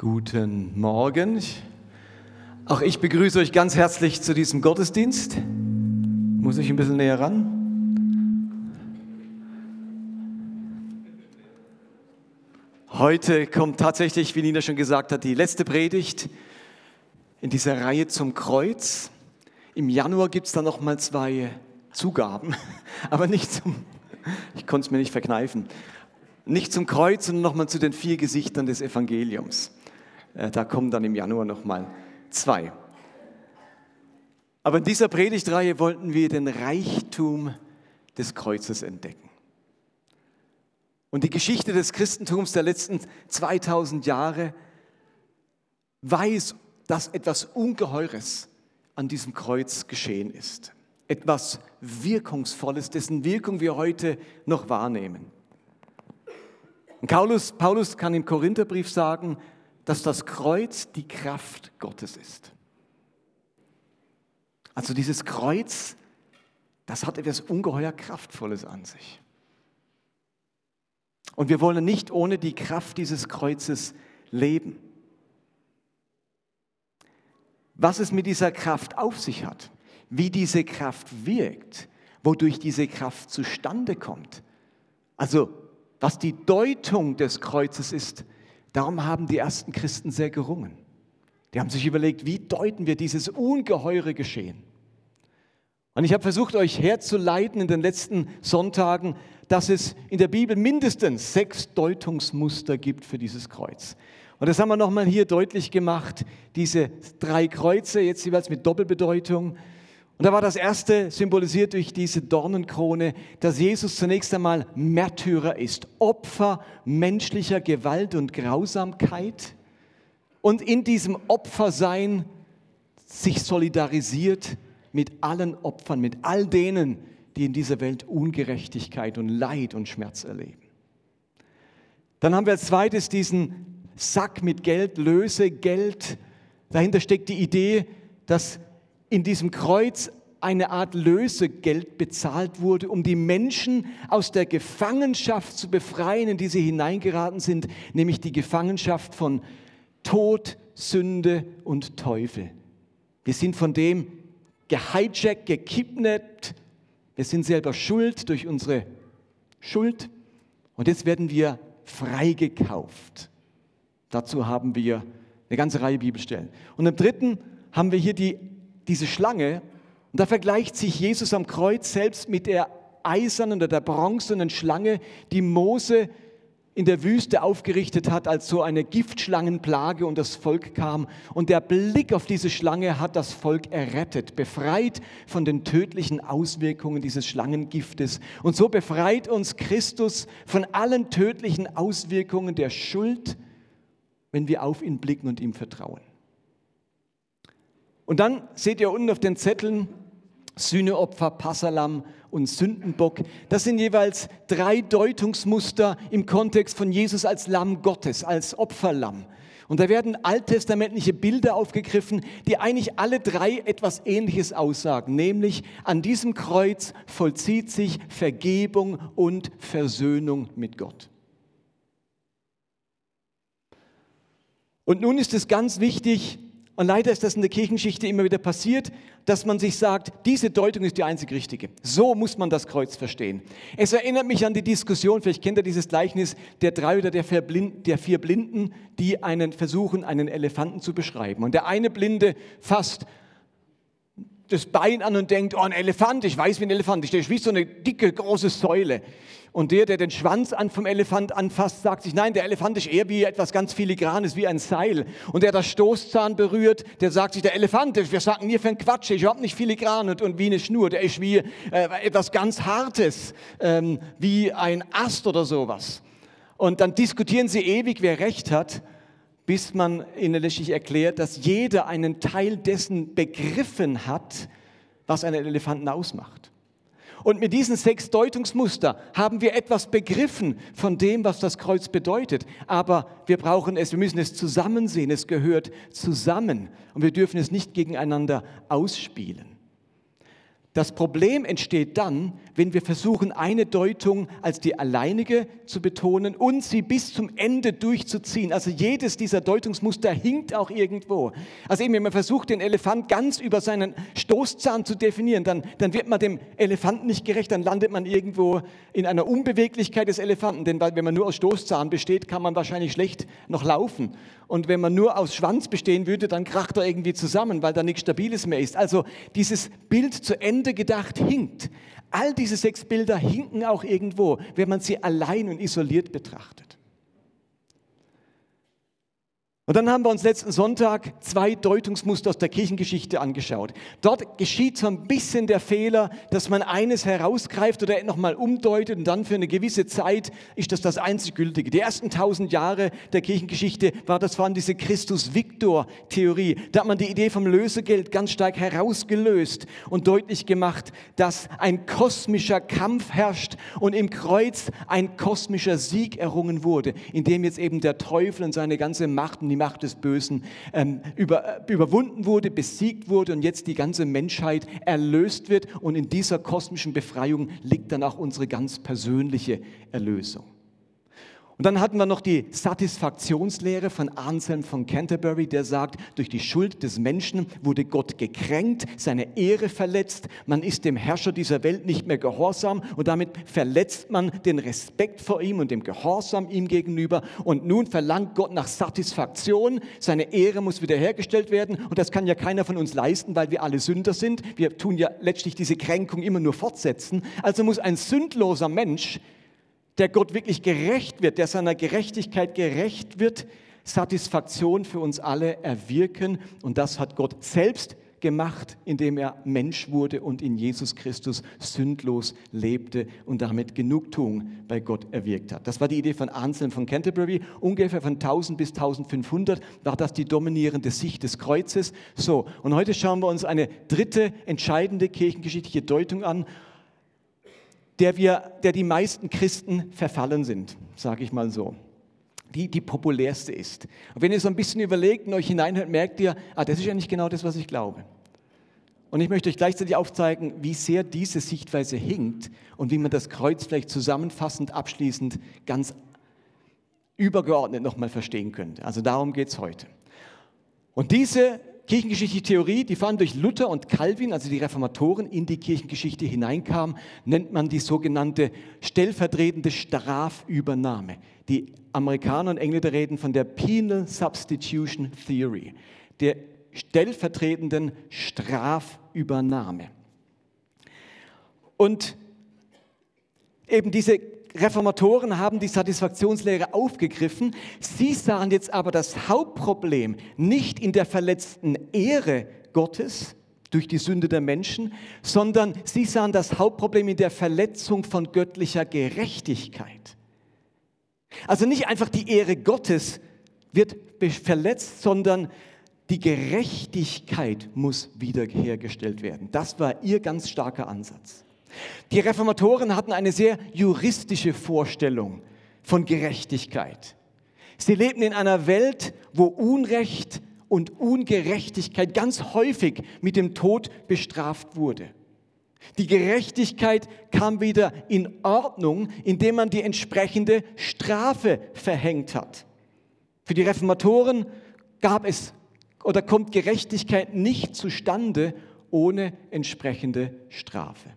Guten Morgen. Auch ich begrüße euch ganz herzlich zu diesem Gottesdienst. Muss ich ein bisschen näher ran? Heute kommt tatsächlich, wie Nina schon gesagt hat, die letzte Predigt in dieser Reihe zum Kreuz. Im Januar gibt es dann noch mal zwei Zugaben, aber nicht zum, ich konnte es mir nicht verkneifen, nicht zum Kreuz, sondern nochmal zu den vier Gesichtern des Evangeliums. Äh, da kommen dann im Januar nochmal zwei. Aber in dieser Predigtreihe wollten wir den Reichtum des Kreuzes entdecken. Und die Geschichte des Christentums der letzten 2000 Jahre weiß, dass etwas Ungeheures an diesem Kreuz geschehen ist. Etwas Wirkungsvolles, dessen Wirkung wir heute noch wahrnehmen. Und Paulus, Paulus kann im Korintherbrief sagen, dass das Kreuz die Kraft Gottes ist. Also dieses Kreuz, das hat etwas ungeheuer Kraftvolles an sich. Und wir wollen nicht ohne die Kraft dieses Kreuzes leben. Was es mit dieser Kraft auf sich hat, wie diese Kraft wirkt, wodurch diese Kraft zustande kommt. Also was die Deutung des Kreuzes ist, Darum haben die ersten Christen sehr gerungen. Die haben sich überlegt, wie deuten wir dieses ungeheure Geschehen? Und ich habe versucht, euch herzuleiten in den letzten Sonntagen, dass es in der Bibel mindestens sechs Deutungsmuster gibt für dieses Kreuz. Und das haben wir nochmal hier deutlich gemacht, diese drei Kreuze, jetzt jeweils mit Doppelbedeutung. Und da war das erste symbolisiert durch diese Dornenkrone, dass Jesus zunächst einmal Märtyrer ist, Opfer menschlicher Gewalt und Grausamkeit und in diesem Opfersein sich solidarisiert mit allen Opfern, mit all denen, die in dieser Welt Ungerechtigkeit und Leid und Schmerz erleben. Dann haben wir als zweites diesen Sack mit Geld, Lösegeld. Dahinter steckt die Idee, dass in diesem Kreuz eine Art Lösegeld bezahlt wurde, um die Menschen aus der Gefangenschaft zu befreien, in die sie hineingeraten sind, nämlich die Gefangenschaft von Tod, Sünde und Teufel. Wir sind von dem gehijackt, gekidnappt, wir sind selber schuld durch unsere Schuld und jetzt werden wir freigekauft. Dazu haben wir eine ganze Reihe Bibelstellen. Und im dritten haben wir hier die diese Schlange. Und da vergleicht sich Jesus am Kreuz selbst mit der eisernen oder der bronzenen Schlange, die Mose in der Wüste aufgerichtet hat, als so eine Giftschlangenplage und das Volk kam. Und der Blick auf diese Schlange hat das Volk errettet, befreit von den tödlichen Auswirkungen dieses Schlangengiftes. Und so befreit uns Christus von allen tödlichen Auswirkungen der Schuld, wenn wir auf ihn blicken und ihm vertrauen. Und dann seht ihr unten auf den Zetteln Sühneopfer, Passalam und Sündenbock. Das sind jeweils drei Deutungsmuster im Kontext von Jesus als Lamm Gottes, als Opferlamm. Und da werden alttestamentliche Bilder aufgegriffen, die eigentlich alle drei etwas Ähnliches aussagen, nämlich an diesem Kreuz vollzieht sich Vergebung und Versöhnung mit Gott. Und nun ist es ganz wichtig, und leider ist das in der Kirchenschichte immer wieder passiert, dass man sich sagt, diese Deutung ist die einzig richtige. So muss man das Kreuz verstehen. Es erinnert mich an die Diskussion, vielleicht kennt ihr dieses Gleichnis der drei oder der vier, Blinden, der vier Blinden, die einen versuchen, einen Elefanten zu beschreiben. Und der eine Blinde fasst das Bein an und denkt, oh, ein Elefant, ich weiß wie ein Elefant, ich stehe wie so eine dicke, große Säule. Und der, der den Schwanz an vom Elefant anfasst, sagt sich, nein, der Elefant ist eher wie etwas ganz Filigranes, wie ein Seil. Und der das Stoßzahn berührt, der sagt sich, der Elefant, wir sagen hier für ein Quatsch, ich habe nicht filigran und, und wie eine Schnur, der ist wie äh, etwas ganz Hartes, ähm, wie ein Ast oder sowas. Und dann diskutieren sie ewig, wer recht hat bis man ihnen letztlich erklärt, dass jeder einen Teil dessen begriffen hat, was einen Elefanten ausmacht. Und mit diesen sechs Deutungsmuster haben wir etwas begriffen von dem, was das Kreuz bedeutet. Aber wir brauchen es, wir müssen es zusammen sehen. Es gehört zusammen und wir dürfen es nicht gegeneinander ausspielen. Das Problem entsteht dann, wenn wir versuchen, eine Deutung als die alleinige zu betonen und sie bis zum Ende durchzuziehen. Also jedes dieser Deutungsmuster hinkt auch irgendwo. Also eben, wenn man versucht, den Elefant ganz über seinen Stoßzahn zu definieren, dann, dann wird man dem Elefanten nicht gerecht, dann landet man irgendwo in einer Unbeweglichkeit des Elefanten. Denn wenn man nur aus Stoßzahn besteht, kann man wahrscheinlich schlecht noch laufen. Und wenn man nur aus Schwanz bestehen würde, dann kracht er irgendwie zusammen, weil da nichts Stabiles mehr ist. Also dieses Bild zu Ende gedacht hinkt. All diese sechs Bilder hinken auch irgendwo, wenn man sie allein und isoliert betrachtet. Und dann haben wir uns letzten Sonntag zwei Deutungsmuster aus der Kirchengeschichte angeschaut. Dort geschieht so ein bisschen der Fehler, dass man eines herausgreift oder nochmal umdeutet und dann für eine gewisse Zeit ist das das einzig Gültige. Die ersten tausend Jahre der Kirchengeschichte war das waren diese Christus-Victor-Theorie. Da hat man die Idee vom Lösegeld ganz stark herausgelöst und deutlich gemacht, dass ein kosmischer Kampf herrscht und im Kreuz ein kosmischer Sieg errungen wurde, indem jetzt eben der Teufel und seine ganze Macht und die Macht des Bösen ähm, über, äh, überwunden wurde, besiegt wurde und jetzt die ganze Menschheit erlöst wird. Und in dieser kosmischen Befreiung liegt dann auch unsere ganz persönliche Erlösung. Und dann hatten wir noch die Satisfaktionslehre von Anselm von Canterbury, der sagt, durch die Schuld des Menschen wurde Gott gekränkt, seine Ehre verletzt, man ist dem Herrscher dieser Welt nicht mehr gehorsam und damit verletzt man den Respekt vor ihm und dem Gehorsam ihm gegenüber. Und nun verlangt Gott nach Satisfaktion, seine Ehre muss wiederhergestellt werden und das kann ja keiner von uns leisten, weil wir alle Sünder sind. Wir tun ja letztlich diese Kränkung immer nur fortsetzen. Also muss ein sündloser Mensch der Gott wirklich gerecht wird, der seiner Gerechtigkeit gerecht wird, Satisfaktion für uns alle erwirken. Und das hat Gott selbst gemacht, indem er Mensch wurde und in Jesus Christus sündlos lebte und damit Genugtuung bei Gott erwirkt hat. Das war die Idee von Anselm von Canterbury. Ungefähr von 1000 bis 1500 war das die dominierende Sicht des Kreuzes. So, und heute schauen wir uns eine dritte entscheidende kirchengeschichtliche Deutung an der, wir, der die meisten Christen verfallen sind, sage ich mal so. Die, die populärste ist. Und wenn ihr so ein bisschen überlegt und euch hineinhört, merkt ihr, ah, das ist ja nicht genau das, was ich glaube. Und ich möchte euch gleichzeitig aufzeigen, wie sehr diese Sichtweise hinkt und wie man das Kreuz vielleicht zusammenfassend, abschließend, ganz übergeordnet nochmal verstehen könnte. Also darum geht es heute. Und diese kirchengeschichtliche Theorie, die vor allem durch Luther und Calvin, also die Reformatoren, in die Kirchengeschichte hineinkam, nennt man die sogenannte stellvertretende Strafübernahme. Die Amerikaner und Engländer reden von der Penal Substitution Theory, der stellvertretenden Strafübernahme. Und eben diese Reformatoren haben die Satisfaktionslehre aufgegriffen. Sie sahen jetzt aber das Hauptproblem nicht in der verletzten Ehre Gottes durch die Sünde der Menschen, sondern sie sahen das Hauptproblem in der Verletzung von göttlicher Gerechtigkeit. Also nicht einfach die Ehre Gottes wird verletzt, sondern die Gerechtigkeit muss wiederhergestellt werden. Das war ihr ganz starker Ansatz. Die Reformatoren hatten eine sehr juristische Vorstellung von Gerechtigkeit. Sie lebten in einer Welt, wo Unrecht und Ungerechtigkeit ganz häufig mit dem Tod bestraft wurde. Die Gerechtigkeit kam wieder in Ordnung, indem man die entsprechende Strafe verhängt hat. Für die Reformatoren gab es oder kommt Gerechtigkeit nicht zustande ohne entsprechende Strafe.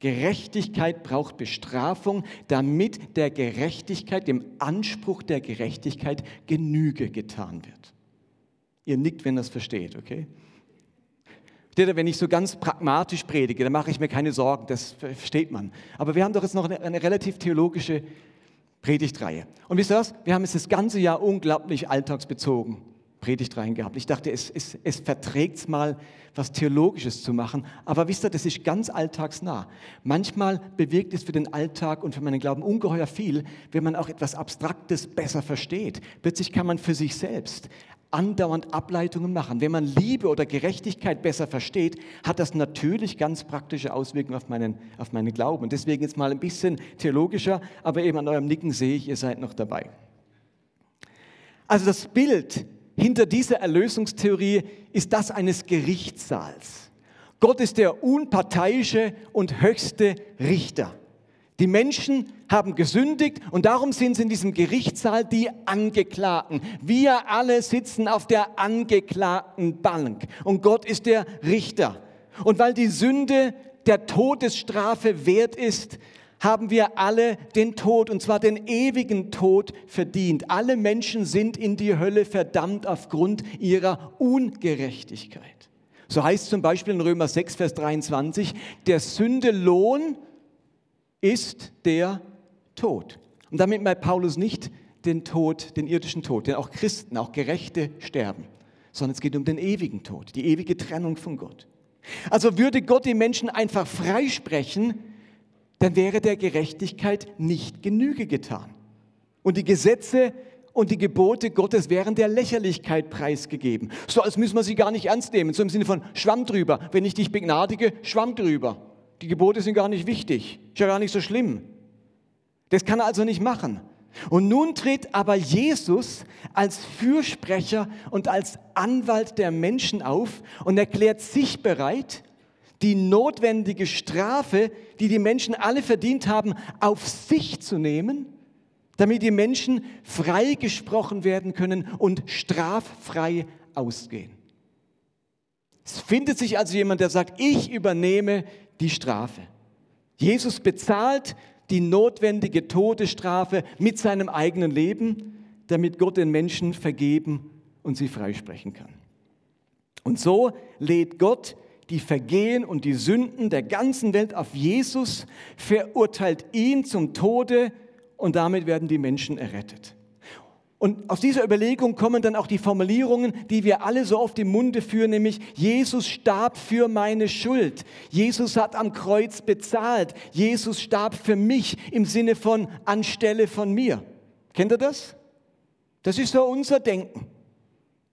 Gerechtigkeit braucht Bestrafung, damit der Gerechtigkeit, dem Anspruch der Gerechtigkeit Genüge getan wird. Ihr nickt, wenn das versteht, okay? Wenn ich so ganz pragmatisch predige, dann mache ich mir keine Sorgen, das versteht man. Aber wir haben doch jetzt noch eine, eine relativ theologische Predigtreihe. Und wisst ihr was? Wir haben es das ganze Jahr unglaublich alltagsbezogen Predigt reingehabt. Ich dachte, es, es, es verträgt es mal, was Theologisches zu machen. Aber wisst ihr, das ist ganz alltagsnah. Manchmal bewirkt es für den Alltag und für meinen Glauben ungeheuer viel, wenn man auch etwas Abstraktes besser versteht. Plötzlich kann man für sich selbst andauernd Ableitungen machen. Wenn man Liebe oder Gerechtigkeit besser versteht, hat das natürlich ganz praktische Auswirkungen auf meinen, auf meinen Glauben. Und deswegen jetzt mal ein bisschen theologischer, aber eben an eurem Nicken sehe ich, ihr seid noch dabei. Also das Bild hinter dieser Erlösungstheorie ist das eines Gerichtssaals. Gott ist der unparteiische und höchste Richter. Die Menschen haben gesündigt und darum sind sie in diesem Gerichtssaal die Angeklagten. Wir alle sitzen auf der angeklagten Bank und Gott ist der Richter. Und weil die Sünde der Todesstrafe wert ist, haben wir alle den Tod, und zwar den ewigen Tod verdient. Alle Menschen sind in die Hölle verdammt aufgrund ihrer Ungerechtigkeit. So heißt zum Beispiel in Römer 6, Vers 23, der Sündelohn ist der Tod. Und damit meint Paulus nicht den Tod, den irdischen Tod, denn auch Christen, auch Gerechte sterben, sondern es geht um den ewigen Tod, die ewige Trennung von Gott. Also würde Gott die Menschen einfach freisprechen, dann wäre der Gerechtigkeit nicht Genüge getan. Und die Gesetze und die Gebote Gottes wären der Lächerlichkeit preisgegeben. So als müssen wir sie gar nicht ernst nehmen, so im Sinne von Schwamm drüber. Wenn ich dich begnadige, Schwamm drüber. Die Gebote sind gar nicht wichtig, ist ja gar nicht so schlimm. Das kann er also nicht machen. Und nun tritt aber Jesus als Fürsprecher und als Anwalt der Menschen auf und erklärt sich bereit, die notwendige Strafe, die die Menschen alle verdient haben, auf sich zu nehmen, damit die Menschen freigesprochen werden können und straffrei ausgehen. Es findet sich also jemand, der sagt, ich übernehme die Strafe. Jesus bezahlt die notwendige Todesstrafe mit seinem eigenen Leben, damit Gott den Menschen vergeben und sie freisprechen kann. Und so lädt Gott die Vergehen und die Sünden der ganzen Welt auf Jesus, verurteilt ihn zum Tode und damit werden die Menschen errettet. Und aus dieser Überlegung kommen dann auch die Formulierungen, die wir alle so oft im Munde führen, nämlich Jesus starb für meine Schuld. Jesus hat am Kreuz bezahlt. Jesus starb für mich im Sinne von anstelle von mir. Kennt ihr das? Das ist so unser Denken.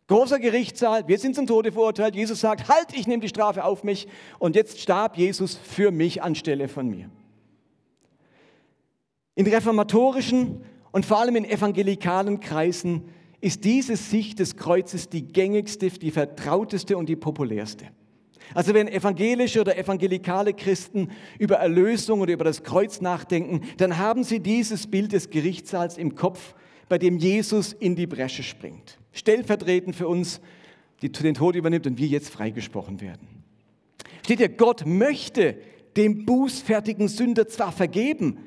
Großer Gerichtssaal, wir sind zum Tode verurteilt. Jesus sagt, halt, ich nehme die Strafe auf mich. Und jetzt starb Jesus für mich anstelle von mir. In reformatorischen und vor allem in evangelikalen Kreisen ist diese Sicht des Kreuzes die gängigste, die vertrauteste und die populärste. Also wenn evangelische oder evangelikale Christen über Erlösung oder über das Kreuz nachdenken, dann haben sie dieses Bild des Gerichtssaals im Kopf, bei dem Jesus in die Bresche springt. Stellvertretend für uns, die den Tod übernimmt und wir jetzt freigesprochen werden. Steht ja, Gott möchte dem bußfertigen Sünder zwar vergeben,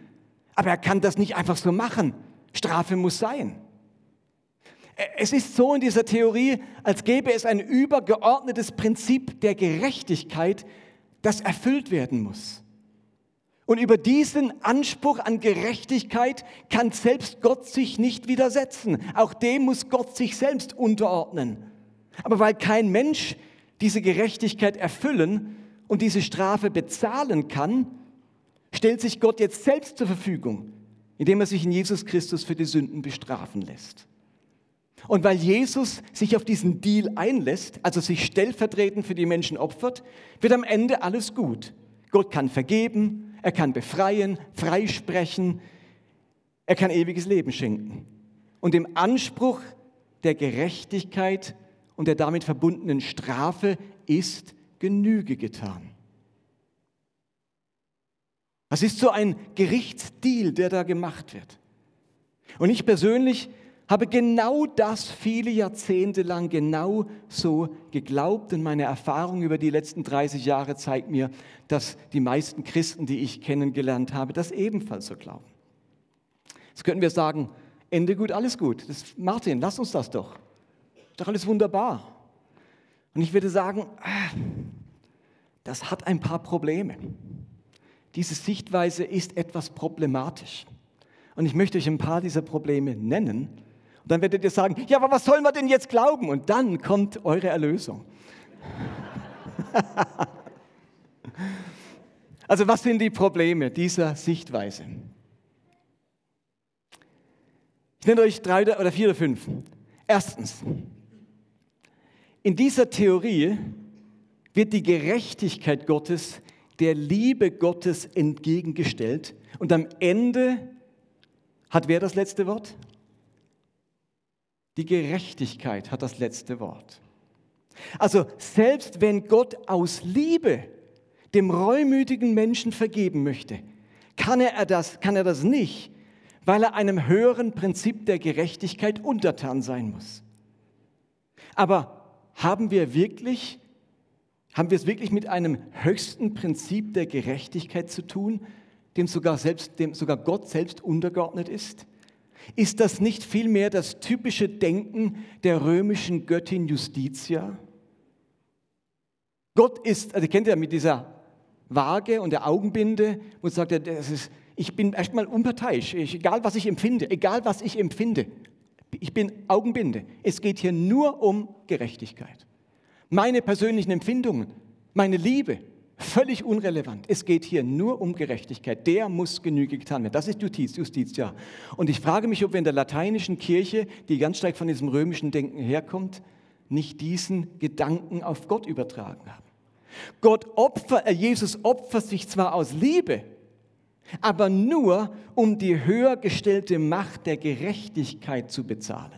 aber er kann das nicht einfach so machen. Strafe muss sein. Es ist so in dieser Theorie, als gäbe es ein übergeordnetes Prinzip der Gerechtigkeit, das erfüllt werden muss. Und über diesen Anspruch an Gerechtigkeit kann selbst Gott sich nicht widersetzen. Auch dem muss Gott sich selbst unterordnen. Aber weil kein Mensch diese Gerechtigkeit erfüllen und diese Strafe bezahlen kann, stellt sich Gott jetzt selbst zur Verfügung indem er sich in Jesus Christus für die Sünden bestrafen lässt. Und weil Jesus sich auf diesen Deal einlässt, also sich stellvertretend für die Menschen opfert, wird am Ende alles gut. Gott kann vergeben, er kann befreien, freisprechen, er kann ewiges Leben schenken. Und dem Anspruch der Gerechtigkeit und der damit verbundenen Strafe ist Genüge getan. Das ist so ein Gerichtsdeal, der da gemacht wird. Und ich persönlich habe genau das viele Jahrzehnte lang genau so geglaubt. Und meine Erfahrung über die letzten 30 Jahre zeigt mir, dass die meisten Christen, die ich kennengelernt habe, das ebenfalls so glauben. Jetzt könnten wir sagen, Ende gut, alles gut. Das, Martin, lass uns das doch. Doch alles wunderbar. Und ich würde sagen, ah, das hat ein paar Probleme. Diese Sichtweise ist etwas problematisch. Und ich möchte euch ein paar dieser Probleme nennen. Und dann werdet ihr sagen, ja, aber was sollen wir denn jetzt glauben? Und dann kommt eure Erlösung. also was sind die Probleme dieser Sichtweise? Ich nenne euch drei oder vier oder fünf. Erstens, in dieser Theorie wird die Gerechtigkeit Gottes der Liebe Gottes entgegengestellt. Und am Ende hat wer das letzte Wort? Die Gerechtigkeit hat das letzte Wort. Also selbst wenn Gott aus Liebe dem reumütigen Menschen vergeben möchte, kann er das, kann er das nicht, weil er einem höheren Prinzip der Gerechtigkeit untertan sein muss. Aber haben wir wirklich, haben wir es wirklich mit einem höchsten Prinzip der Gerechtigkeit zu tun, dem sogar, selbst, dem sogar Gott selbst untergeordnet ist? Ist das nicht vielmehr das typische Denken der römischen Göttin Justitia? Gott ist, also kennt ihr mit dieser Waage und der Augenbinde und sagt, er, das ist, ich bin erstmal unparteiisch, egal was ich empfinde, egal was ich empfinde. Ich bin Augenbinde. Es geht hier nur um Gerechtigkeit. Meine persönlichen Empfindungen, meine Liebe, völlig unrelevant. Es geht hier nur um Gerechtigkeit. Der muss Genüge getan werden. Das ist Justiz, ja. Und ich frage mich, ob wir in der lateinischen Kirche, die ganz stark von diesem römischen Denken herkommt, nicht diesen Gedanken auf Gott übertragen haben. Gott opfert, äh, Jesus opfert sich zwar aus Liebe, aber nur, um die höher gestellte Macht der Gerechtigkeit zu bezahlen.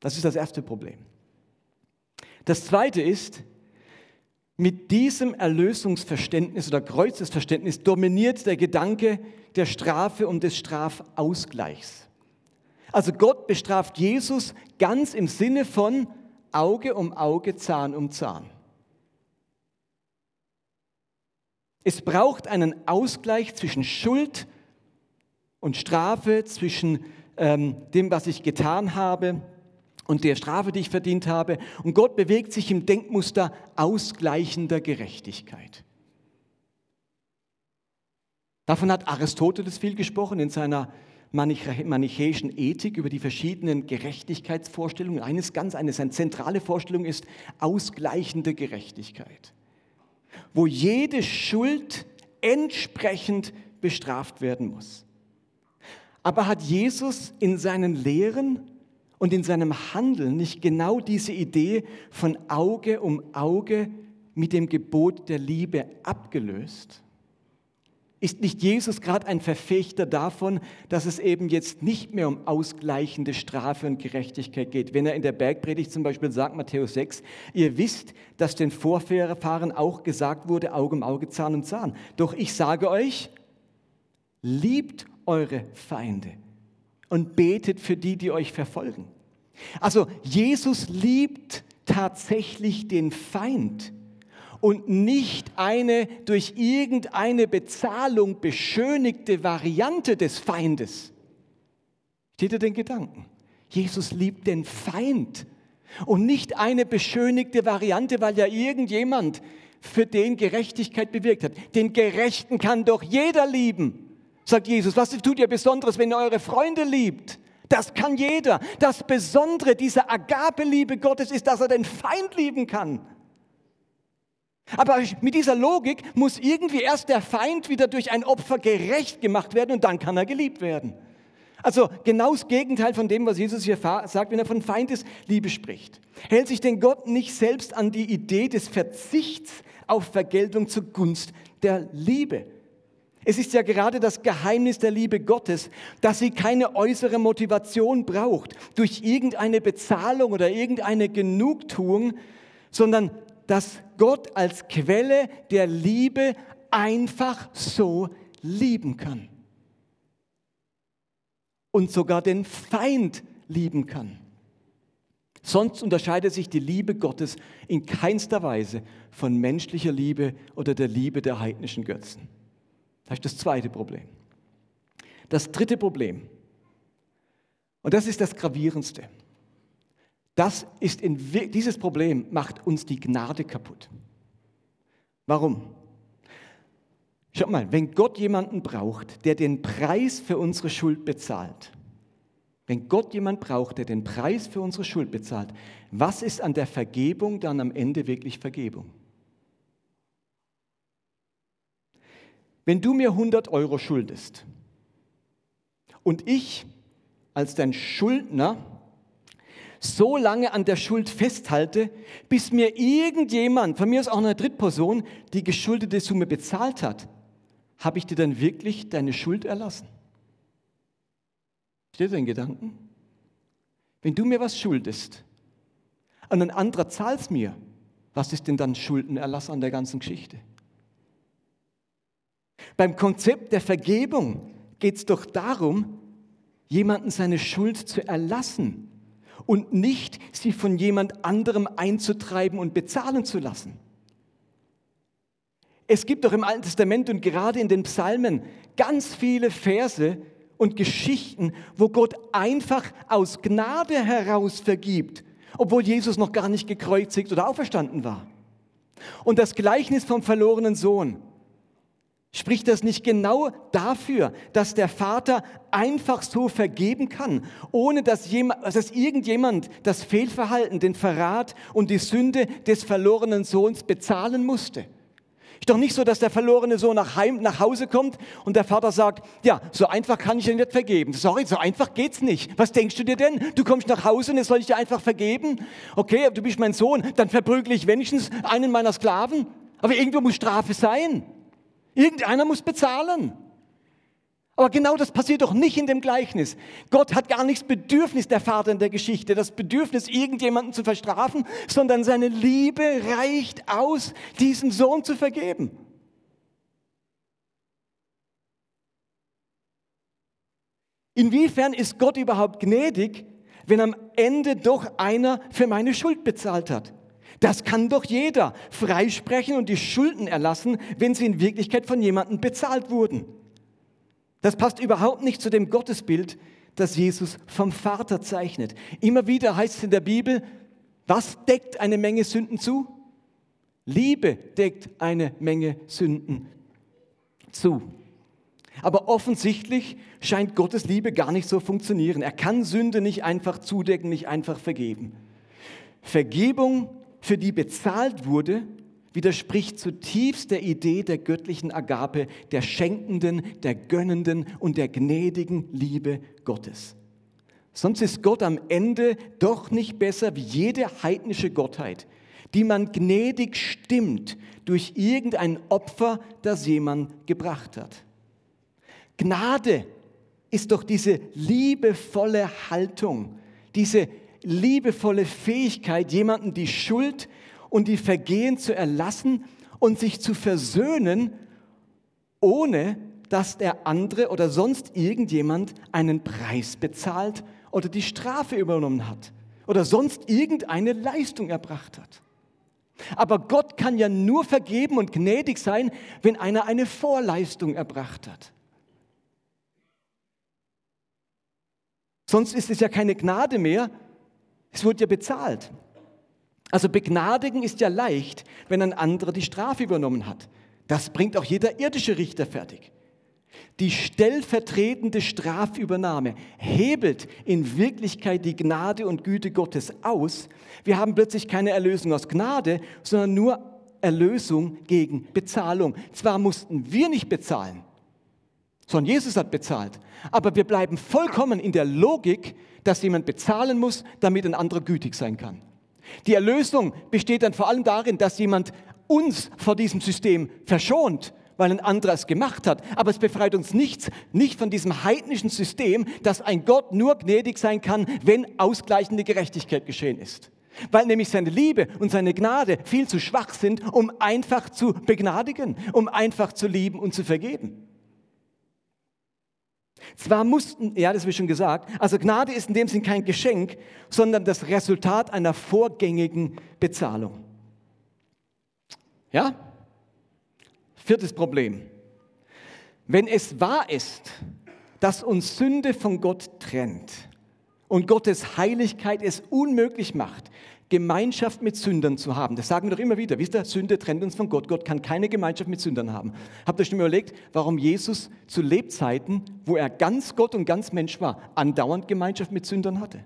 Das ist das erste Problem. Das zweite ist, mit diesem Erlösungsverständnis oder Kreuzesverständnis dominiert der Gedanke der Strafe und des Strafausgleichs. Also Gott bestraft Jesus ganz im Sinne von Auge um Auge, Zahn um Zahn. Es braucht einen Ausgleich zwischen Schuld und Strafe, zwischen ähm, dem, was ich getan habe und der Strafe, die ich verdient habe. Und Gott bewegt sich im Denkmuster ausgleichender Gerechtigkeit. Davon hat Aristoteles viel gesprochen in seiner manichäischen Ethik über die verschiedenen Gerechtigkeitsvorstellungen. Eines ganz, eine, zentrale Vorstellung ist ausgleichende Gerechtigkeit wo jede Schuld entsprechend bestraft werden muss. Aber hat Jesus in seinen Lehren und in seinem Handeln nicht genau diese Idee von Auge um Auge mit dem Gebot der Liebe abgelöst? Ist nicht Jesus gerade ein Verfechter davon, dass es eben jetzt nicht mehr um ausgleichende Strafe und Gerechtigkeit geht? Wenn er in der Bergpredigt zum Beispiel sagt, Matthäus 6, ihr wisst, dass den Vorfahren auch gesagt wurde, Auge um Auge, Zahn um Zahn. Doch ich sage euch, liebt eure Feinde und betet für die, die euch verfolgen. Also Jesus liebt tatsächlich den Feind und nicht eine durch irgendeine Bezahlung beschönigte Variante des Feindes. Steht ihr den Gedanken? Jesus liebt den Feind und nicht eine beschönigte Variante, weil ja irgendjemand für den Gerechtigkeit bewirkt hat. Den Gerechten kann doch jeder lieben, sagt Jesus. Was tut ihr Besonderes, wenn ihr eure Freunde liebt? Das kann jeder. Das Besondere dieser Agape-Liebe Gottes ist, dass er den Feind lieben kann. Aber mit dieser Logik muss irgendwie erst der Feind wieder durch ein Opfer gerecht gemacht werden und dann kann er geliebt werden. Also genau das Gegenteil von dem, was Jesus hier sagt, wenn er von Feindesliebe spricht. Hält sich denn Gott nicht selbst an die Idee des Verzichts auf Vergeltung zugunst der Liebe? Es ist ja gerade das Geheimnis der Liebe Gottes, dass sie keine äußere Motivation braucht durch irgendeine Bezahlung oder irgendeine Genugtuung, sondern dass Gott als Quelle der Liebe einfach so lieben kann. Und sogar den Feind lieben kann. Sonst unterscheidet sich die Liebe Gottes in keinster Weise von menschlicher Liebe oder der Liebe der heidnischen Götzen. Das ist das zweite Problem. Das dritte Problem, und das ist das gravierendste, das ist in, dieses Problem macht uns die Gnade kaputt. Warum? Schau mal, wenn Gott jemanden braucht, der den Preis für unsere Schuld bezahlt, wenn Gott jemanden braucht, der den Preis für unsere Schuld bezahlt, was ist an der Vergebung dann am Ende wirklich Vergebung? Wenn du mir 100 Euro schuldest und ich als dein Schuldner so lange an der Schuld festhalte, bis mir irgendjemand, von mir aus auch eine Drittperson, die geschuldete Summe bezahlt hat, habe ich dir dann wirklich deine Schuld erlassen? Steht den Gedanken? Wenn du mir was schuldest, und ein anderer zahlt mir, was ist denn dann Schuldenerlass an der ganzen Geschichte? Beim Konzept der Vergebung geht es doch darum, jemanden seine Schuld zu erlassen und nicht sie von jemand anderem einzutreiben und bezahlen zu lassen. Es gibt doch im Alten Testament und gerade in den Psalmen ganz viele Verse und Geschichten, wo Gott einfach aus Gnade heraus vergibt, obwohl Jesus noch gar nicht gekreuzigt oder auferstanden war. Und das Gleichnis vom verlorenen Sohn, Spricht das nicht genau dafür, dass der Vater einfach so vergeben kann, ohne dass, jemand, dass irgendjemand das Fehlverhalten, den Verrat und die Sünde des verlorenen Sohns bezahlen musste? Ist doch nicht so, dass der verlorene Sohn nach, Heim, nach Hause kommt und der Vater sagt, ja, so einfach kann ich dir nicht vergeben. Sorry, so einfach geht's nicht. Was denkst du dir denn? Du kommst nach Hause und jetzt soll ich dir einfach vergeben? Okay, du bist mein Sohn, dann verprügle ich wenigstens einen meiner Sklaven. Aber irgendwo muss Strafe sein. Irgendeiner muss bezahlen. Aber genau das passiert doch nicht in dem Gleichnis. Gott hat gar nichts Bedürfnis, der Vater in der Geschichte, das Bedürfnis, irgendjemanden zu verstrafen, sondern seine Liebe reicht aus, diesen Sohn zu vergeben. Inwiefern ist Gott überhaupt gnädig, wenn am Ende doch einer für meine Schuld bezahlt hat? Das kann doch jeder freisprechen und die Schulden erlassen, wenn sie in Wirklichkeit von jemandem bezahlt wurden. Das passt überhaupt nicht zu dem Gottesbild, das Jesus vom Vater zeichnet. Immer wieder heißt es in der Bibel, was deckt eine Menge Sünden zu? Liebe deckt eine Menge Sünden zu. Aber offensichtlich scheint Gottes Liebe gar nicht so funktionieren. Er kann Sünde nicht einfach zudecken, nicht einfach vergeben. Vergebung, für die bezahlt wurde, widerspricht zutiefst der Idee der göttlichen Agape, der schenkenden, der gönnenden und der gnädigen Liebe Gottes. Sonst ist Gott am Ende doch nicht besser wie jede heidnische Gottheit, die man gnädig stimmt durch irgendein Opfer, das jemand gebracht hat. Gnade ist doch diese liebevolle Haltung, diese liebevolle Fähigkeit, jemanden die Schuld und die Vergehen zu erlassen und sich zu versöhnen, ohne dass der andere oder sonst irgendjemand einen Preis bezahlt oder die Strafe übernommen hat oder sonst irgendeine Leistung erbracht hat. Aber Gott kann ja nur vergeben und gnädig sein, wenn einer eine Vorleistung erbracht hat. Sonst ist es ja keine Gnade mehr, es wurde ja bezahlt. Also begnadigen ist ja leicht, wenn ein anderer die Strafe übernommen hat. Das bringt auch jeder irdische Richter fertig. Die stellvertretende Strafübernahme hebelt in Wirklichkeit die Gnade und Güte Gottes aus. Wir haben plötzlich keine Erlösung aus Gnade, sondern nur Erlösung gegen Bezahlung. Zwar mussten wir nicht bezahlen, sondern Jesus hat bezahlt. Aber wir bleiben vollkommen in der Logik, dass jemand bezahlen muss, damit ein anderer gütig sein kann. Die Erlösung besteht dann vor allem darin, dass jemand uns vor diesem System verschont, weil ein anderer es gemacht hat. Aber es befreit uns nichts, nicht von diesem heidnischen System, dass ein Gott nur gnädig sein kann, wenn ausgleichende Gerechtigkeit geschehen ist. Weil nämlich seine Liebe und seine Gnade viel zu schwach sind, um einfach zu begnadigen, um einfach zu lieben und zu vergeben. Zwar mussten, ja, das habe ich schon gesagt, also Gnade ist in dem Sinn kein Geschenk, sondern das Resultat einer vorgängigen Bezahlung. Ja? Viertes Problem. Wenn es wahr ist, dass uns Sünde von Gott trennt und Gottes Heiligkeit es unmöglich macht, Gemeinschaft mit Sündern zu haben. Das sagen wir doch immer wieder. Wisst ihr, Sünde trennt uns von Gott. Gott kann keine Gemeinschaft mit Sündern haben. Habt ihr schon mal überlegt, warum Jesus zu Lebzeiten, wo er ganz Gott und ganz Mensch war, andauernd Gemeinschaft mit Sündern hatte?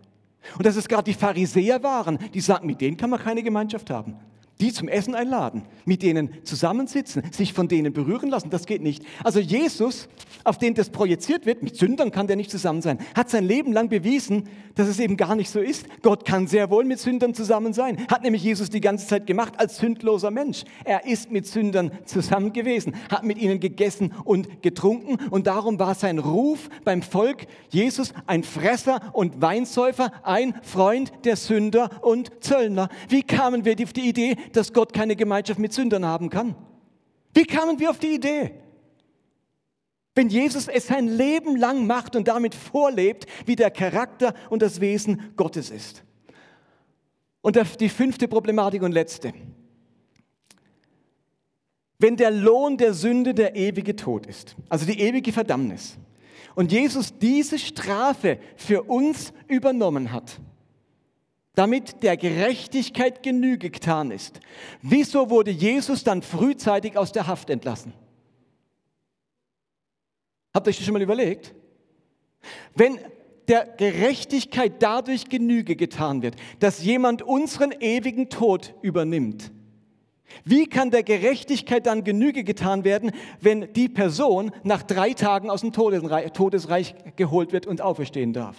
Und dass es gerade die Pharisäer waren, die sagten, mit denen kann man keine Gemeinschaft haben. Die zum Essen einladen, mit denen zusammensitzen, sich von denen berühren lassen. Das geht nicht. Also Jesus, auf den das projiziert wird, mit Sündern kann der nicht zusammen sein, hat sein Leben lang bewiesen, dass es eben gar nicht so ist. Gott kann sehr wohl mit Sündern zusammen sein. Hat nämlich Jesus die ganze Zeit gemacht als sündloser Mensch. Er ist mit Sündern zusammen gewesen, hat mit ihnen gegessen und getrunken und darum war sein Ruf beim Volk Jesus ein Fresser und Weinsäufer, ein Freund der Sünder und Zöllner. Wie kamen wir auf die Idee, dass Gott keine Gemeinschaft mit Sündern haben kann? Wie kamen wir auf die Idee? Wenn Jesus es sein Leben lang macht und damit vorlebt, wie der Charakter und das Wesen Gottes ist. Und die fünfte Problematik und letzte. Wenn der Lohn der Sünde der ewige Tod ist, also die ewige Verdammnis, und Jesus diese Strafe für uns übernommen hat, damit der Gerechtigkeit Genüge getan ist. Wieso wurde Jesus dann frühzeitig aus der Haft entlassen? Habt ihr euch das schon mal überlegt? Wenn der Gerechtigkeit dadurch Genüge getan wird, dass jemand unseren ewigen Tod übernimmt, wie kann der Gerechtigkeit dann Genüge getan werden, wenn die Person nach drei Tagen aus dem Todesreich geholt wird und auferstehen darf?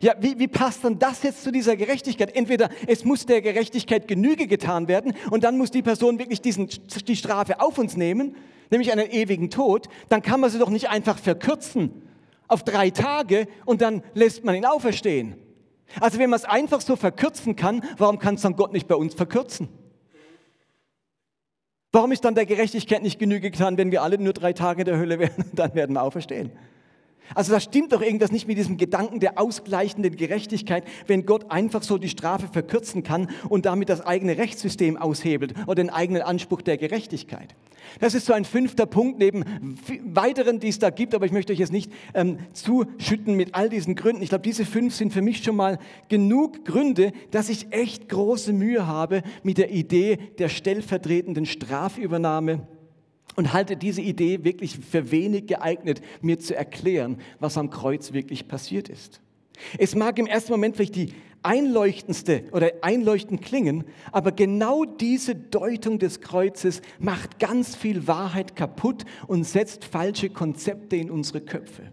Ja, wie, wie passt dann das jetzt zu dieser Gerechtigkeit? Entweder es muss der Gerechtigkeit Genüge getan werden und dann muss die Person wirklich diesen, die Strafe auf uns nehmen, nämlich einen ewigen Tod, dann kann man sie doch nicht einfach verkürzen auf drei Tage und dann lässt man ihn auferstehen. Also wenn man es einfach so verkürzen kann, warum kann es dann Gott nicht bei uns verkürzen? Warum ist dann der Gerechtigkeit nicht Genüge getan, wenn wir alle nur drei Tage in der Hölle wären, dann werden wir auferstehen? Also da stimmt doch irgendwas nicht mit diesem Gedanken der ausgleichenden Gerechtigkeit, wenn Gott einfach so die Strafe verkürzen kann und damit das eigene Rechtssystem aushebelt oder den eigenen Anspruch der Gerechtigkeit. Das ist so ein fünfter Punkt neben weiteren, die es da gibt, aber ich möchte euch jetzt nicht ähm, zuschütten mit all diesen Gründen. Ich glaube, diese fünf sind für mich schon mal genug Gründe, dass ich echt große Mühe habe mit der Idee der stellvertretenden Strafübernahme und halte diese Idee wirklich für wenig geeignet, mir zu erklären, was am Kreuz wirklich passiert ist. Es mag im ersten Moment vielleicht die einleuchtendste oder einleuchtend klingen, aber genau diese Deutung des Kreuzes macht ganz viel Wahrheit kaputt und setzt falsche Konzepte in unsere Köpfe.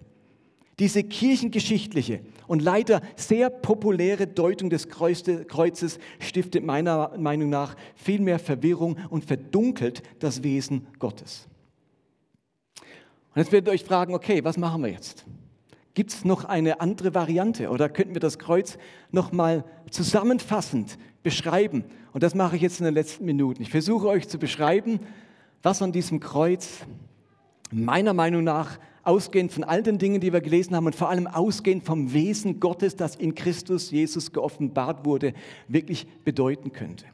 Diese kirchengeschichtliche und leider sehr populäre Deutung des Kreuzes stiftet meiner Meinung nach viel mehr Verwirrung und verdunkelt das Wesen Gottes. Und jetzt werdet ihr euch fragen, okay, was machen wir jetzt? Gibt es noch eine andere Variante oder könnten wir das Kreuz nochmal zusammenfassend beschreiben? Und das mache ich jetzt in den letzten Minuten. Ich versuche euch zu beschreiben, was an diesem Kreuz meiner Meinung nach ausgehend von all den Dingen, die wir gelesen haben und vor allem ausgehend vom Wesen Gottes, das in Christus Jesus geoffenbart wurde, wirklich bedeuten könnte.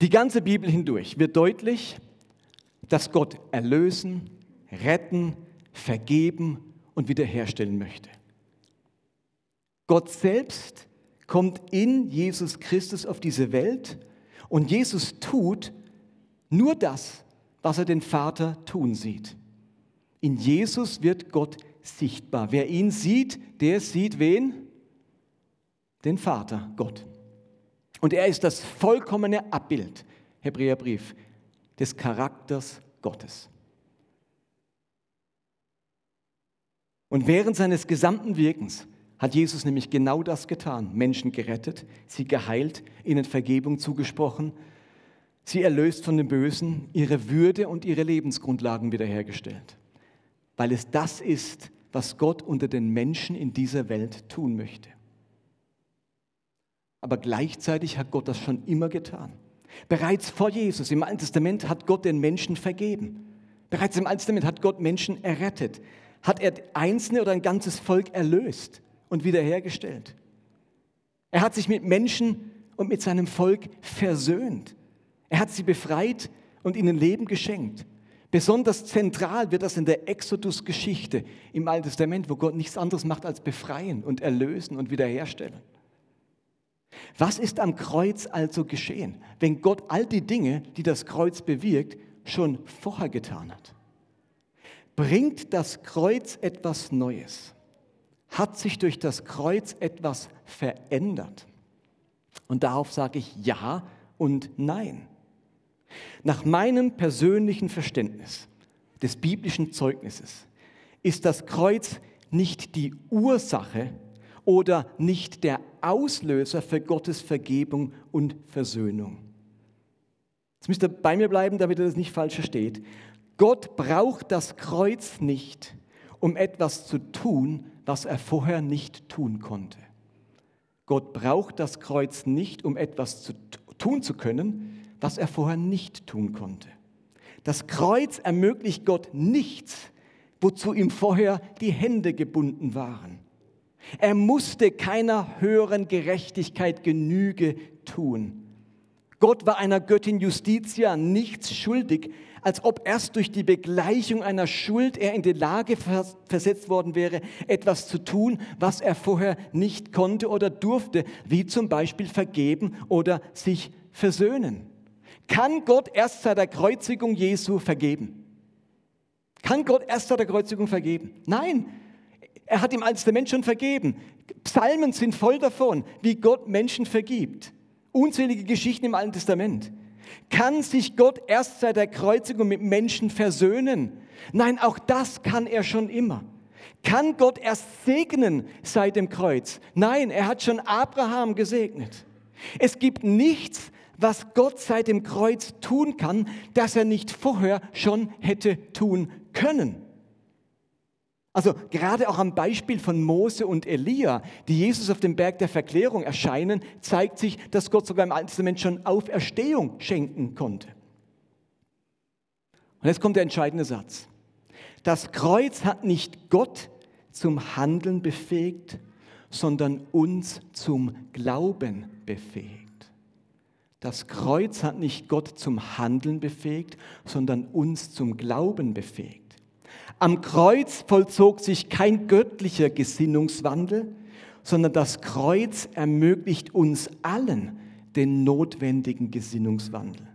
Die ganze Bibel hindurch wird deutlich, dass Gott erlösen, retten, vergeben und wiederherstellen möchte. Gott selbst kommt in Jesus Christus auf diese Welt und Jesus tut, nur das, was er den Vater tun sieht. In Jesus wird Gott sichtbar. Wer ihn sieht, der sieht wen? Den Vater, Gott. Und er ist das vollkommene Abbild, Hebräerbrief, des Charakters Gottes. Und während seines gesamten Wirkens hat Jesus nämlich genau das getan. Menschen gerettet, sie geheilt, ihnen Vergebung zugesprochen sie erlöst von dem Bösen, ihre Würde und ihre Lebensgrundlagen wiederhergestellt. Weil es das ist, was Gott unter den Menschen in dieser Welt tun möchte. Aber gleichzeitig hat Gott das schon immer getan. Bereits vor Jesus im Alten Testament hat Gott den Menschen vergeben. Bereits im Alten Testament hat Gott Menschen errettet. Hat er Einzelne oder ein ganzes Volk erlöst und wiederhergestellt. Er hat sich mit Menschen und mit seinem Volk versöhnt. Er hat sie befreit und ihnen Leben geschenkt. Besonders zentral wird das in der Exodus-Geschichte im Alten Testament, wo Gott nichts anderes macht als befreien und erlösen und wiederherstellen. Was ist am Kreuz also geschehen, wenn Gott all die Dinge, die das Kreuz bewirkt, schon vorher getan hat? Bringt das Kreuz etwas Neues? hat sich durch das Kreuz etwas verändert? Und darauf sage ich ja und nein. Nach meinem persönlichen Verständnis des biblischen Zeugnisses ist das Kreuz nicht die Ursache oder nicht der Auslöser für Gottes Vergebung und Versöhnung. Jetzt müsst ihr bei mir bleiben, damit ihr das nicht falsch versteht. Gott braucht das Kreuz nicht, um etwas zu tun, was er vorher nicht tun konnte. Gott braucht das Kreuz nicht, um etwas zu tun zu können, was er vorher nicht tun konnte. Das Kreuz ermöglicht Gott nichts, wozu ihm vorher die Hände gebunden waren. Er musste keiner höheren Gerechtigkeit Genüge tun. Gott war einer Göttin Justitia nichts schuldig, als ob erst durch die Begleichung einer Schuld er in die Lage versetzt worden wäre, etwas zu tun, was er vorher nicht konnte oder durfte, wie zum Beispiel vergeben oder sich versöhnen. Kann Gott erst seit der Kreuzigung Jesu vergeben? Kann Gott erst seit der Kreuzigung vergeben? Nein, er hat im Alten Testament schon vergeben. Psalmen sind voll davon, wie Gott Menschen vergibt. Unzählige Geschichten im Alten Testament. Kann sich Gott erst seit der Kreuzigung mit Menschen versöhnen? Nein, auch das kann er schon immer. Kann Gott erst segnen seit dem Kreuz? Nein, er hat schon Abraham gesegnet. Es gibt nichts, was Gott seit dem Kreuz tun kann, das er nicht vorher schon hätte tun können. Also gerade auch am Beispiel von Mose und Elia, die Jesus auf dem Berg der Verklärung erscheinen, zeigt sich, dass Gott sogar im Alten Testament schon Auferstehung schenken konnte. Und jetzt kommt der entscheidende Satz. Das Kreuz hat nicht Gott zum Handeln befähigt, sondern uns zum Glauben befähigt. Das Kreuz hat nicht Gott zum Handeln befähigt, sondern uns zum Glauben befähigt. Am Kreuz vollzog sich kein göttlicher Gesinnungswandel, sondern das Kreuz ermöglicht uns allen den notwendigen Gesinnungswandel.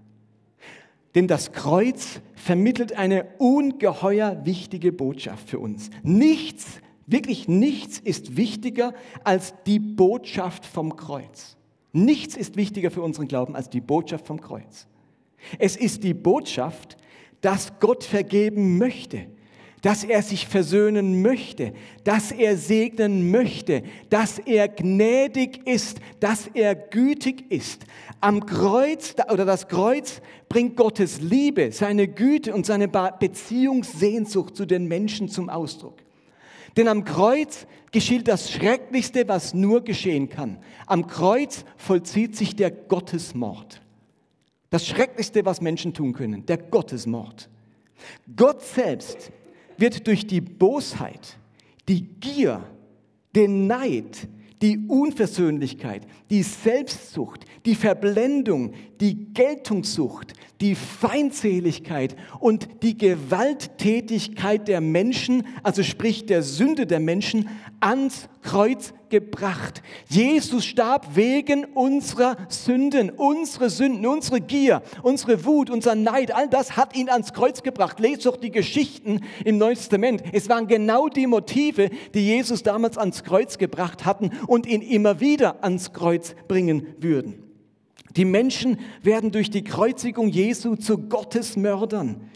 Denn das Kreuz vermittelt eine ungeheuer wichtige Botschaft für uns. Nichts, wirklich nichts ist wichtiger als die Botschaft vom Kreuz. Nichts ist wichtiger für unseren Glauben als die Botschaft vom Kreuz. Es ist die Botschaft, dass Gott vergeben möchte, dass er sich versöhnen möchte, dass er segnen möchte, dass er gnädig ist, dass er gütig ist. Am Kreuz oder das Kreuz bringt Gottes Liebe, seine Güte und seine Beziehungssehnsucht zu den Menschen zum Ausdruck. Denn am Kreuz geschieht das Schrecklichste, was nur geschehen kann. Am Kreuz vollzieht sich der Gottesmord. Das Schrecklichste, was Menschen tun können, der Gottesmord. Gott selbst wird durch die Bosheit, die Gier, den Neid, die Unversöhnlichkeit, die Selbstsucht, die Verblendung, die Geltungssucht, die Feindseligkeit und die Gewalttätigkeit der Menschen, also sprich der Sünde der Menschen, ans Kreuz gebracht. Jesus starb wegen unserer Sünden, unsere Sünden, unsere Gier, unsere Wut, unser Neid, all das hat ihn ans Kreuz gebracht. Lest doch die Geschichten im Neuen Testament. Es waren genau die Motive, die Jesus damals ans Kreuz gebracht hatten und ihn immer wieder ans Kreuz bringen würden. Die Menschen werden durch die Kreuzigung Jesu zu Gottesmördern.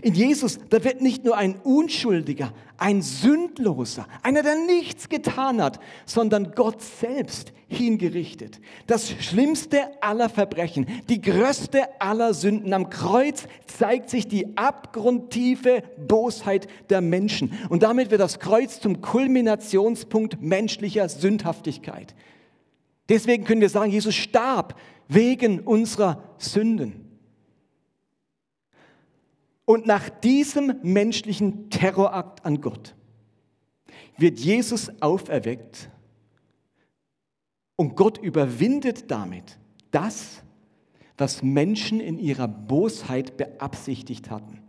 In Jesus, da wird nicht nur ein Unschuldiger, ein Sündloser, einer, der nichts getan hat, sondern Gott selbst hingerichtet. Das schlimmste aller Verbrechen, die größte aller Sünden. Am Kreuz zeigt sich die abgrundtiefe Bosheit der Menschen. Und damit wird das Kreuz zum Kulminationspunkt menschlicher Sündhaftigkeit. Deswegen können wir sagen, Jesus starb wegen unserer Sünden. Und nach diesem menschlichen Terrorakt an Gott wird Jesus auferweckt und Gott überwindet damit das, was Menschen in ihrer Bosheit beabsichtigt hatten.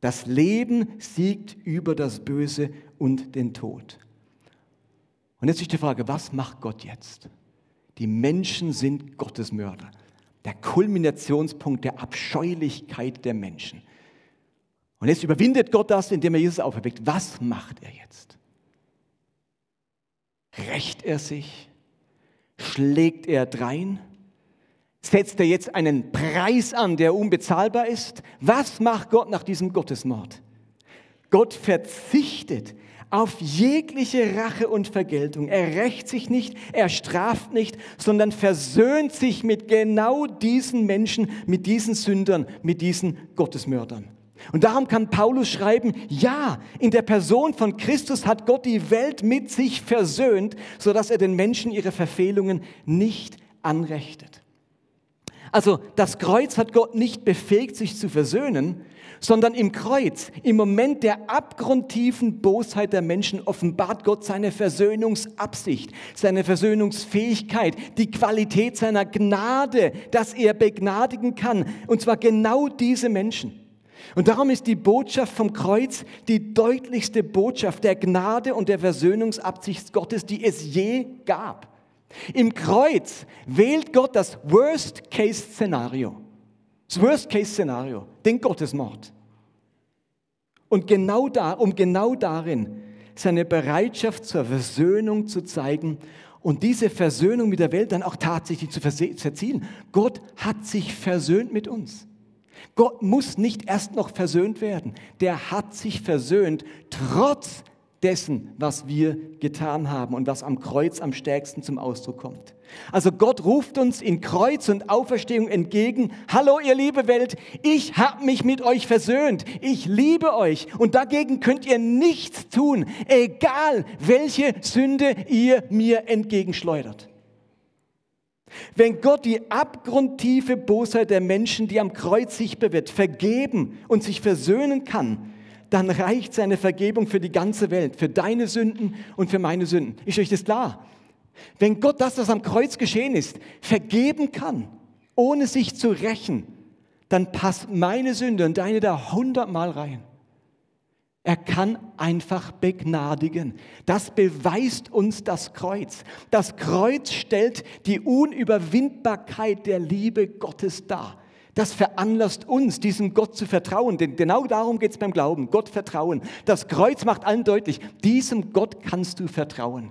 Das Leben siegt über das Böse und den Tod. Und jetzt ist die Frage, was macht Gott jetzt? Die Menschen sind Gottesmörder. Der Kulminationspunkt der Abscheulichkeit der Menschen. Und jetzt überwindet Gott das, indem er Jesus auferweckt. Was macht er jetzt? Rächt er sich? Schlägt er drein? Setzt er jetzt einen Preis an, der unbezahlbar ist? Was macht Gott nach diesem Gottesmord? Gott verzichtet auf jegliche Rache und Vergeltung. Er rächt sich nicht, er straft nicht, sondern versöhnt sich mit genau diesen Menschen, mit diesen Sündern, mit diesen Gottesmördern. Und darum kann Paulus schreiben, ja, in der Person von Christus hat Gott die Welt mit sich versöhnt, sodass er den Menschen ihre Verfehlungen nicht anrechtet. Also das Kreuz hat Gott nicht befähigt, sich zu versöhnen, sondern im Kreuz, im Moment der abgrundtiefen Bosheit der Menschen, offenbart Gott seine Versöhnungsabsicht, seine Versöhnungsfähigkeit, die Qualität seiner Gnade, dass er begnadigen kann, und zwar genau diese Menschen. Und darum ist die Botschaft vom Kreuz die deutlichste Botschaft der Gnade und der Versöhnungsabsicht Gottes, die es je gab. Im Kreuz wählt Gott das Worst-Case-Szenario. Das Worst-Case-Szenario, den Gottesmord. Und genau da, um genau darin seine Bereitschaft zur Versöhnung zu zeigen und diese Versöhnung mit der Welt dann auch tatsächlich zu verzielen. Gott hat sich versöhnt mit uns. Gott muss nicht erst noch versöhnt werden. Der hat sich versöhnt, trotz dessen, was wir getan haben und was am Kreuz am stärksten zum Ausdruck kommt. Also Gott ruft uns in Kreuz und Auferstehung entgegen, hallo ihr liebe Welt, ich habe mich mit euch versöhnt, ich liebe euch und dagegen könnt ihr nichts tun, egal welche Sünde ihr mir entgegenschleudert. Wenn Gott die abgrundtiefe Bosheit der Menschen, die am Kreuz sichtbar wird, vergeben und sich versöhnen kann, dann reicht seine Vergebung für die ganze Welt, für deine Sünden und für meine Sünden. Ist euch das klar? Wenn Gott das, was am Kreuz geschehen ist, vergeben kann, ohne sich zu rächen, dann passt meine Sünde und deine da hundertmal rein. Er kann einfach begnadigen. Das beweist uns das Kreuz. Das Kreuz stellt die Unüberwindbarkeit der Liebe Gottes dar. Das veranlasst uns, diesem Gott zu vertrauen, denn genau darum geht es beim Glauben, Gott vertrauen. Das Kreuz macht allen deutlich, diesem Gott kannst du vertrauen.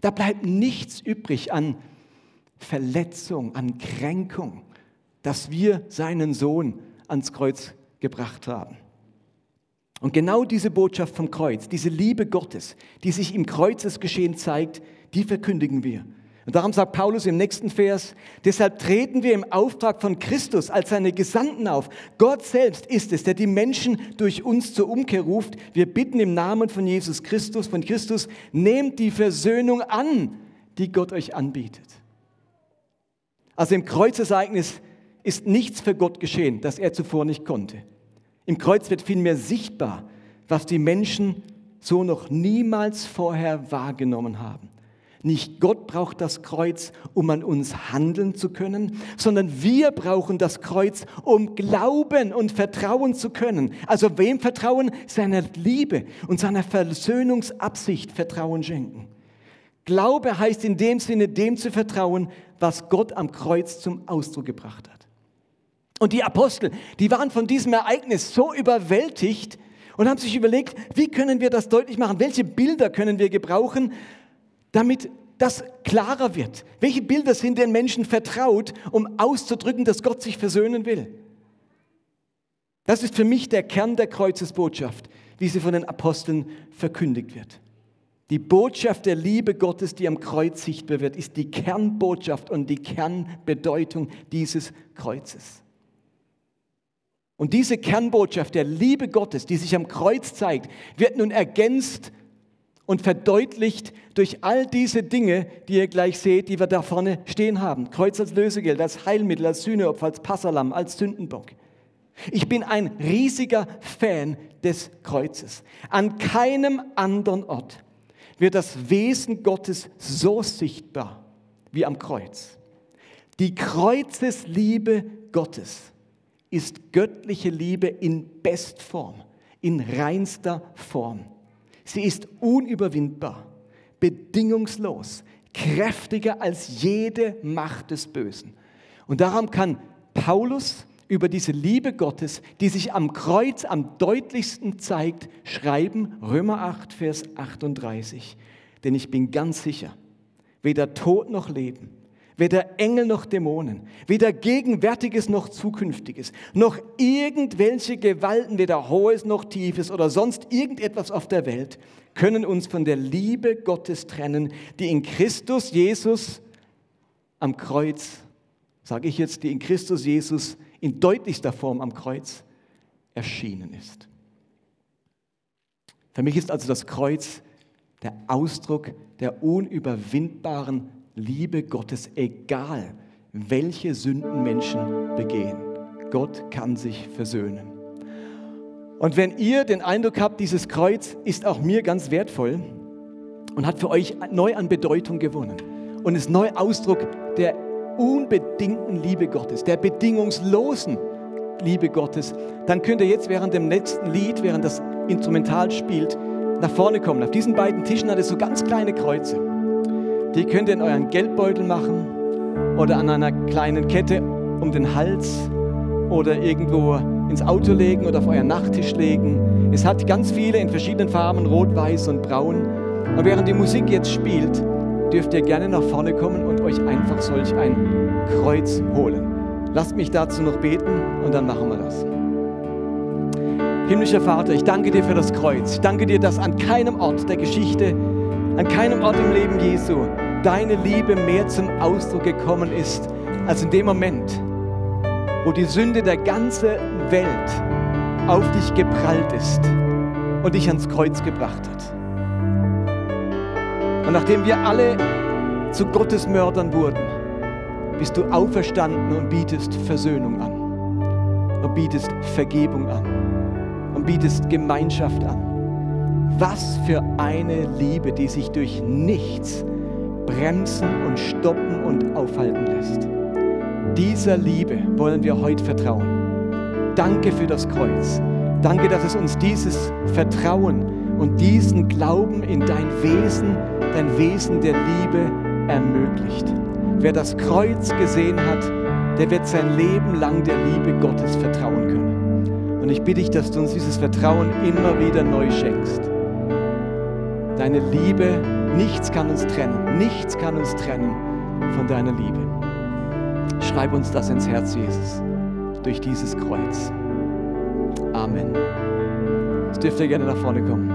Da bleibt nichts übrig an Verletzung, an Kränkung, dass wir seinen Sohn ans Kreuz gebracht haben. Und genau diese Botschaft vom Kreuz, diese Liebe Gottes, die sich im Kreuzesgeschehen zeigt, die verkündigen wir. Und darum sagt Paulus im nächsten Vers, deshalb treten wir im Auftrag von Christus als seine Gesandten auf. Gott selbst ist es, der die Menschen durch uns zur Umkehr ruft. Wir bitten im Namen von Jesus Christus, von Christus, nehmt die Versöhnung an, die Gott euch anbietet. Also im Kreuzereignis ist nichts für Gott geschehen, das er zuvor nicht konnte. Im Kreuz wird vielmehr sichtbar, was die Menschen so noch niemals vorher wahrgenommen haben. Nicht Gott braucht das Kreuz, um an uns handeln zu können, sondern wir brauchen das Kreuz, um glauben und vertrauen zu können. Also wem vertrauen? Seiner Liebe und seiner Versöhnungsabsicht Vertrauen schenken. Glaube heißt in dem Sinne, dem zu vertrauen, was Gott am Kreuz zum Ausdruck gebracht hat. Und die Apostel, die waren von diesem Ereignis so überwältigt und haben sich überlegt, wie können wir das deutlich machen? Welche Bilder können wir gebrauchen, damit das klarer wird. Welche Bilder sind den Menschen vertraut, um auszudrücken, dass Gott sich versöhnen will? Das ist für mich der Kern der Kreuzesbotschaft, wie sie von den Aposteln verkündigt wird. Die Botschaft der Liebe Gottes, die am Kreuz sichtbar wird, ist die Kernbotschaft und die Kernbedeutung dieses Kreuzes. Und diese Kernbotschaft der Liebe Gottes, die sich am Kreuz zeigt, wird nun ergänzt und verdeutlicht durch all diese Dinge, die ihr gleich seht, die wir da vorne stehen haben. Kreuz als Lösegeld, als Heilmittel, als Sühneopfer, als Passalam, als Sündenbock. Ich bin ein riesiger Fan des Kreuzes. An keinem anderen Ort wird das Wesen Gottes so sichtbar wie am Kreuz. Die Kreuzesliebe Gottes ist göttliche Liebe in Bestform, in reinster Form. Sie ist unüberwindbar, bedingungslos, kräftiger als jede Macht des Bösen. Und darum kann Paulus über diese Liebe Gottes, die sich am Kreuz am deutlichsten zeigt, schreiben, Römer 8, Vers 38. Denn ich bin ganz sicher, weder Tod noch Leben, weder Engel noch Dämonen, weder Gegenwärtiges noch Zukünftiges, noch irgendwelche Gewalten, weder Hohes noch Tiefes oder sonst irgendetwas auf der Welt, können uns von der Liebe Gottes trennen, die in Christus Jesus am Kreuz, sage ich jetzt, die in Christus Jesus in deutlichster Form am Kreuz erschienen ist. Für mich ist also das Kreuz der Ausdruck der unüberwindbaren Liebe Gottes, egal welche Sünden Menschen begehen. Gott kann sich versöhnen. Und wenn ihr den Eindruck habt, dieses Kreuz ist auch mir ganz wertvoll und hat für euch neu an Bedeutung gewonnen und ist neu Ausdruck der unbedingten Liebe Gottes, der bedingungslosen Liebe Gottes, dann könnt ihr jetzt während dem nächsten Lied, während das Instrumental spielt, nach vorne kommen. Auf diesen beiden Tischen hat es so ganz kleine Kreuze. Die könnt ihr in euren Geldbeutel machen oder an einer kleinen Kette um den Hals oder irgendwo ins Auto legen oder auf euren Nachttisch legen. Es hat ganz viele in verschiedenen Farben, rot, weiß und braun. Und während die Musik jetzt spielt, dürft ihr gerne nach vorne kommen und euch einfach solch ein Kreuz holen. Lasst mich dazu noch beten und dann machen wir das. Himmlischer Vater, ich danke dir für das Kreuz. Ich danke dir, dass an keinem Ort der Geschichte, an keinem Ort im Leben Jesu deine Liebe mehr zum Ausdruck gekommen ist, als in dem Moment, wo die Sünde der ganzen Welt auf dich geprallt ist und dich ans Kreuz gebracht hat. Und nachdem wir alle zu Gottes Mördern wurden, bist du auferstanden und bietest Versöhnung an und bietest Vergebung an und bietest Gemeinschaft an. Was für eine Liebe, die sich durch nichts bremsen und stoppen und aufhalten lässt. Dieser Liebe wollen wir heute vertrauen. Danke für das Kreuz. Danke, dass es uns dieses Vertrauen und diesen Glauben in dein Wesen, dein Wesen der Liebe ermöglicht. Wer das Kreuz gesehen hat, der wird sein Leben lang der Liebe Gottes vertrauen können. Und ich bitte dich, dass du uns dieses Vertrauen immer wieder neu schenkst. Deine Liebe, nichts kann uns trennen, nichts kann uns trennen von deiner Liebe. Schreib uns das ins Herz, Jesus, durch dieses Kreuz. Amen. Jetzt dürft ihr gerne nach vorne kommen.